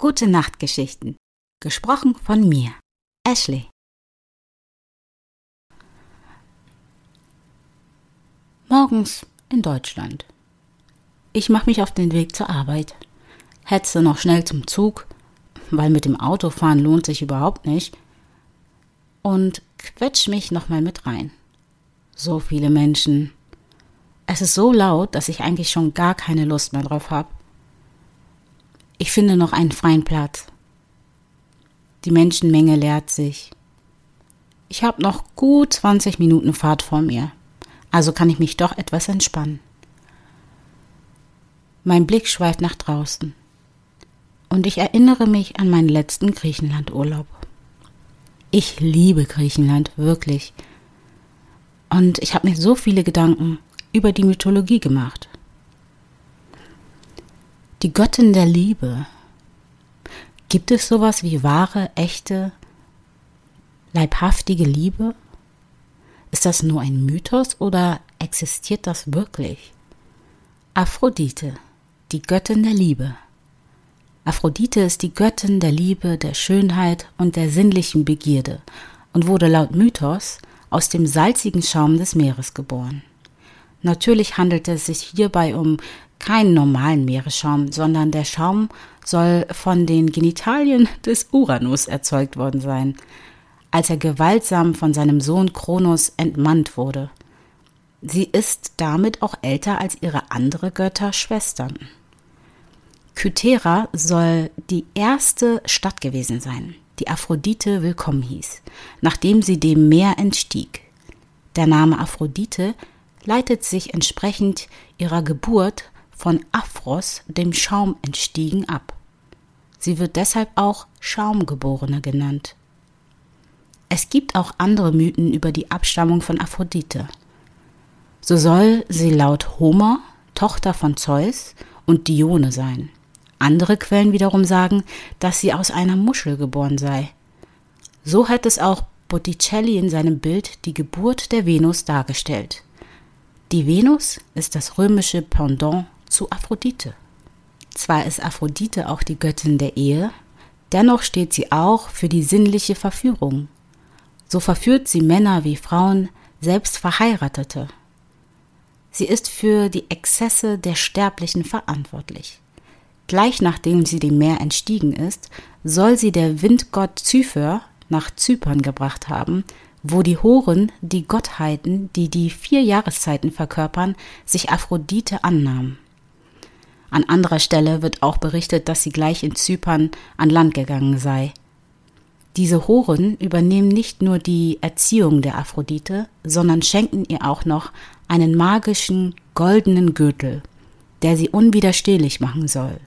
Gute Nachtgeschichten. Gesprochen von mir, Ashley. Morgens in Deutschland. Ich mache mich auf den Weg zur Arbeit. Hetze noch schnell zum Zug, weil mit dem Autofahren lohnt sich überhaupt nicht. Und quetsch mich nochmal mit rein. So viele Menschen. Es ist so laut, dass ich eigentlich schon gar keine Lust mehr drauf habe. Ich finde noch einen freien Platz. Die Menschenmenge leert sich. Ich habe noch gut 20 Minuten Fahrt vor mir, also kann ich mich doch etwas entspannen. Mein Blick schweift nach draußen und ich erinnere mich an meinen letzten Griechenlandurlaub. Ich liebe Griechenland wirklich. Und ich habe mir so viele Gedanken über die Mythologie gemacht. Die Göttin der Liebe. Gibt es sowas wie wahre, echte, leibhaftige Liebe? Ist das nur ein Mythos oder existiert das wirklich? Aphrodite, die Göttin der Liebe. Aphrodite ist die Göttin der Liebe, der Schönheit und der sinnlichen Begierde und wurde laut Mythos aus dem salzigen Schaum des Meeres geboren. Natürlich handelt es sich hierbei um keinen normalen Meeresschaum, sondern der Schaum soll von den Genitalien des Uranus erzeugt worden sein, als er gewaltsam von seinem Sohn Kronos entmannt wurde. Sie ist damit auch älter als ihre andere Götter Schwestern. Kythera soll die erste Stadt gewesen sein, die Aphrodite willkommen hieß, nachdem sie dem Meer entstieg. Der Name Aphrodite leitet sich entsprechend ihrer Geburt von Aphros, dem Schaum entstiegen, ab. Sie wird deshalb auch Schaumgeborene genannt. Es gibt auch andere Mythen über die Abstammung von Aphrodite. So soll sie laut Homer Tochter von Zeus und Dione sein. Andere Quellen wiederum sagen, dass sie aus einer Muschel geboren sei. So hat es auch Botticelli in seinem Bild die Geburt der Venus dargestellt. Die Venus ist das römische Pendant zu Aphrodite. Zwar ist Aphrodite auch die Göttin der Ehe, dennoch steht sie auch für die sinnliche Verführung. So verführt sie Männer wie Frauen, selbst Verheiratete. Sie ist für die Exzesse der Sterblichen verantwortlich. Gleich nachdem sie dem Meer entstiegen ist, soll sie der Windgott Zypher nach Zypern gebracht haben, wo die Horen, die Gottheiten, die die vier Jahreszeiten verkörpern, sich Aphrodite annahmen. An anderer Stelle wird auch berichtet, dass sie gleich in Zypern an Land gegangen sei. Diese Horen übernehmen nicht nur die Erziehung der Aphrodite, sondern schenken ihr auch noch einen magischen goldenen Gürtel, der sie unwiderstehlich machen soll.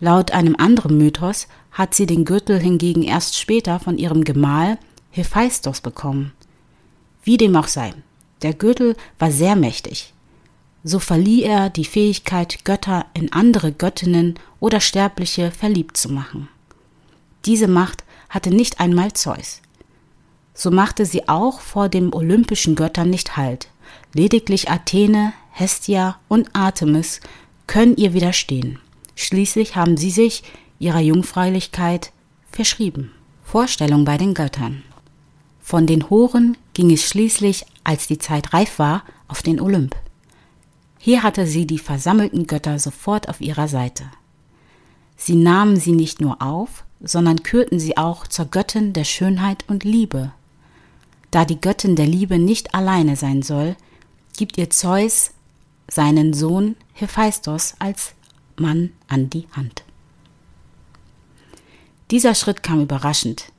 Laut einem anderen Mythos hat sie den Gürtel hingegen erst später von ihrem Gemahl Hephaistos bekommen. Wie dem auch sei, der Gürtel war sehr mächtig. So verlieh er die Fähigkeit, Götter in andere Göttinnen oder Sterbliche verliebt zu machen. Diese Macht hatte nicht einmal Zeus. So machte sie auch vor den olympischen Göttern nicht Halt. Lediglich Athene, Hestia und Artemis können ihr widerstehen. Schließlich haben sie sich ihrer Jungfräulichkeit verschrieben. Vorstellung bei den Göttern. Von den Horen ging es schließlich, als die Zeit reif war, auf den Olymp. Hier hatte sie die versammelten Götter sofort auf ihrer Seite. Sie nahmen sie nicht nur auf, sondern kürten sie auch zur Göttin der Schönheit und Liebe. Da die Göttin der Liebe nicht alleine sein soll, gibt ihr Zeus seinen Sohn Hephaistos als Mann an die Hand. Dieser Schritt kam überraschend,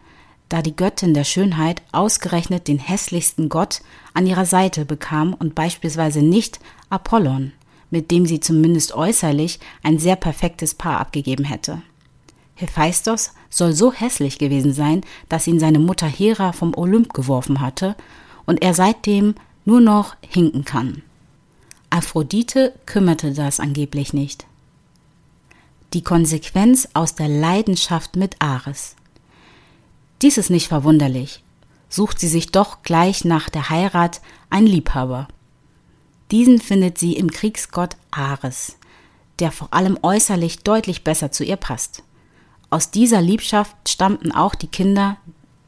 da die Göttin der Schönheit ausgerechnet den hässlichsten Gott an ihrer Seite bekam und beispielsweise nicht Apollon, mit dem sie zumindest äußerlich ein sehr perfektes Paar abgegeben hätte. Hephaistos soll so hässlich gewesen sein, dass ihn seine Mutter Hera vom Olymp geworfen hatte und er seitdem nur noch hinken kann. Aphrodite kümmerte das angeblich nicht die Konsequenz aus der Leidenschaft mit Ares. Dies ist nicht verwunderlich, sucht sie sich doch gleich nach der Heirat ein Liebhaber. Diesen findet sie im Kriegsgott Ares, der vor allem äußerlich deutlich besser zu ihr passt. Aus dieser Liebschaft stammten auch die Kinder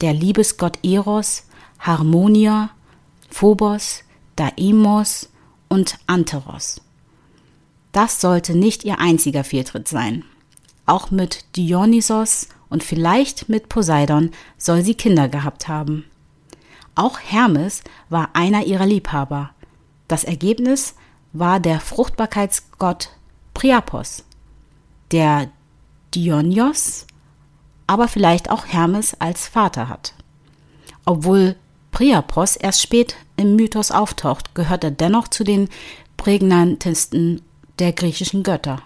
der Liebesgott Eros, Harmonia, Phobos, Daimos und Anteros. Das sollte nicht ihr einziger Fehltritt sein. Auch mit Dionysos und vielleicht mit Poseidon soll sie Kinder gehabt haben. Auch Hermes war einer ihrer Liebhaber. Das Ergebnis war der Fruchtbarkeitsgott Priapos, der Dionyos, aber vielleicht auch Hermes als Vater hat. Obwohl Priapos erst spät im Mythos auftaucht, gehört er dennoch zu den prägnantesten der griechischen Götter.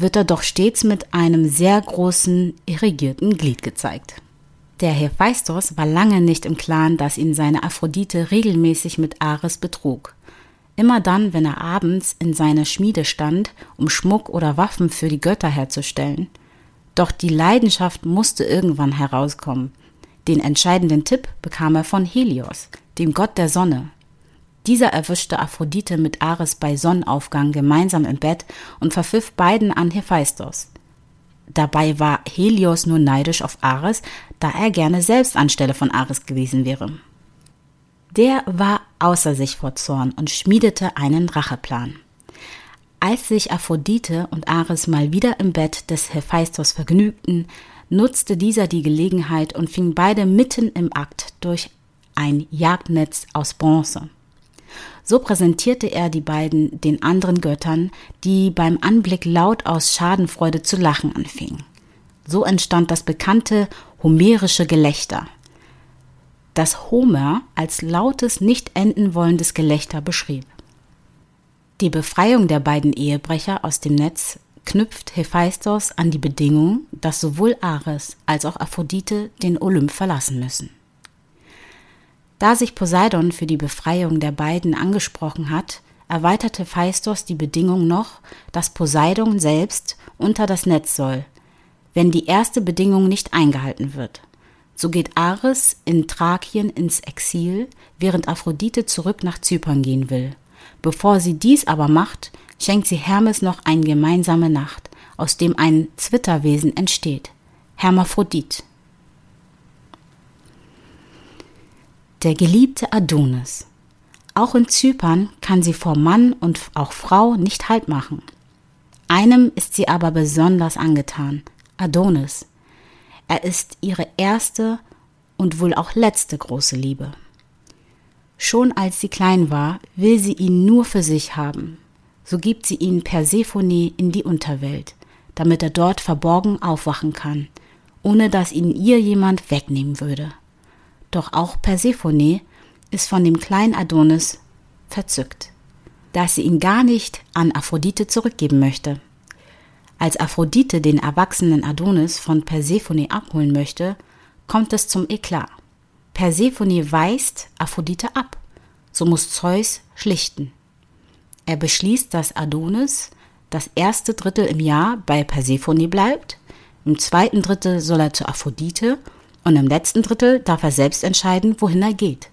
Wird er doch stets mit einem sehr großen, irrigierten Glied gezeigt. Der Hephaistos war lange nicht im Klaren, dass ihn seine Aphrodite regelmäßig mit Ares betrug. Immer dann, wenn er abends in seiner Schmiede stand, um Schmuck oder Waffen für die Götter herzustellen. Doch die Leidenschaft musste irgendwann herauskommen. Den entscheidenden Tipp bekam er von Helios, dem Gott der Sonne. Dieser erwischte Aphrodite mit Ares bei Sonnenaufgang gemeinsam im Bett und verpfiff beiden an Hephaistos. Dabei war Helios nur neidisch auf Ares, da er gerne selbst anstelle von Ares gewesen wäre. Der war außer sich vor Zorn und schmiedete einen Racheplan. Als sich Aphrodite und Ares mal wieder im Bett des Hephaistos vergnügten, nutzte dieser die Gelegenheit und fing beide mitten im Akt durch ein Jagdnetz aus Bronze. So präsentierte er die beiden den anderen Göttern, die beim Anblick laut aus Schadenfreude zu lachen anfingen. So entstand das bekannte homerische Gelächter, das Homer als lautes, nicht enden wollendes Gelächter beschrieb. Die Befreiung der beiden Ehebrecher aus dem Netz knüpft Hephaistos an die Bedingung, dass sowohl Ares als auch Aphrodite den Olymp verlassen müssen. Da sich Poseidon für die Befreiung der beiden angesprochen hat, erweiterte Phaistos die Bedingung noch, dass Poseidon selbst unter das Netz soll, wenn die erste Bedingung nicht eingehalten wird. So geht Ares in Thrakien ins Exil, während Aphrodite zurück nach Zypern gehen will. Bevor sie dies aber macht, schenkt sie Hermes noch eine gemeinsame Nacht, aus dem ein Zwitterwesen entsteht. Hermaphrodit. Der geliebte Adonis. Auch in Zypern kann sie vor Mann und auch Frau nicht Halt machen. Einem ist sie aber besonders angetan, Adonis. Er ist ihre erste und wohl auch letzte große Liebe. Schon als sie klein war, will sie ihn nur für sich haben. So gibt sie ihn Persephone in die Unterwelt, damit er dort verborgen aufwachen kann, ohne dass ihn ihr jemand wegnehmen würde. Doch auch Persephone ist von dem kleinen Adonis verzückt, dass sie ihn gar nicht an Aphrodite zurückgeben möchte. Als Aphrodite den erwachsenen Adonis von Persephone abholen möchte, kommt es zum Eklat. Persephone weist Aphrodite ab, so muss Zeus schlichten. Er beschließt, dass Adonis das erste Drittel im Jahr bei Persephone bleibt, im zweiten Drittel soll er zu Aphrodite und im letzten Drittel darf er selbst entscheiden, wohin er geht.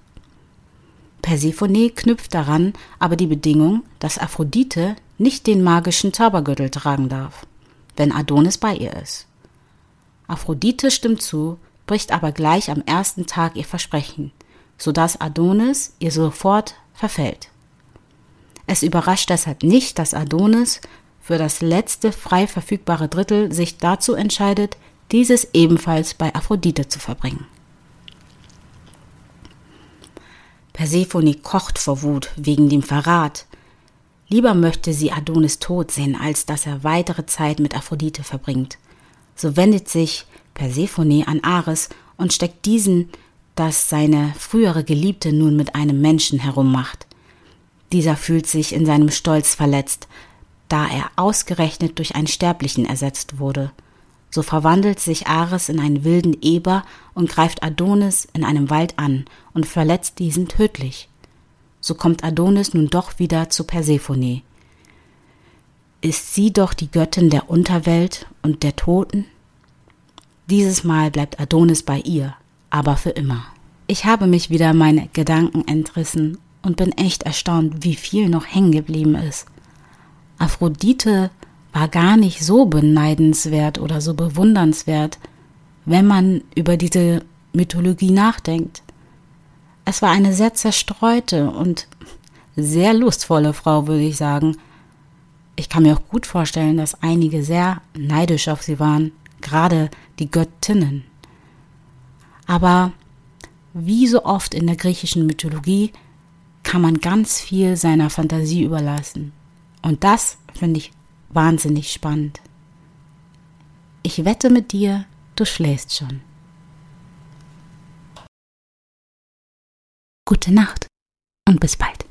Persephone knüpft daran aber die Bedingung, dass Aphrodite nicht den magischen Zaubergürtel tragen darf, wenn Adonis bei ihr ist. Aphrodite stimmt zu, bricht aber gleich am ersten Tag ihr Versprechen, so dass Adonis ihr sofort verfällt. Es überrascht deshalb nicht, dass Adonis für das letzte frei verfügbare Drittel sich dazu entscheidet, dieses ebenfalls bei Aphrodite zu verbringen. Persephone kocht vor Wut wegen dem Verrat. Lieber möchte sie Adonis tot sehen, als dass er weitere Zeit mit Aphrodite verbringt. So wendet sich Persephone an Ares und steckt diesen, dass seine frühere Geliebte nun mit einem Menschen herummacht. Dieser fühlt sich in seinem Stolz verletzt, da er ausgerechnet durch einen Sterblichen ersetzt wurde. So verwandelt sich Ares in einen wilden Eber und greift Adonis in einem Wald an und verletzt diesen tödlich. So kommt Adonis nun doch wieder zu Persephone. Ist sie doch die Göttin der Unterwelt und der Toten? Dieses Mal bleibt Adonis bei ihr, aber für immer. Ich habe mich wieder meine Gedanken entrissen und bin echt erstaunt, wie viel noch hängen geblieben ist. Aphrodite war gar nicht so beneidenswert oder so bewundernswert, wenn man über diese Mythologie nachdenkt. Es war eine sehr zerstreute und sehr lustvolle Frau, würde ich sagen. Ich kann mir auch gut vorstellen, dass einige sehr neidisch auf sie waren, gerade die Göttinnen. Aber wie so oft in der griechischen Mythologie kann man ganz viel seiner Fantasie überlassen. Und das finde ich wahnsinnig spannend. Ich wette mit dir, du schläfst schon. Gute Nacht und bis bald.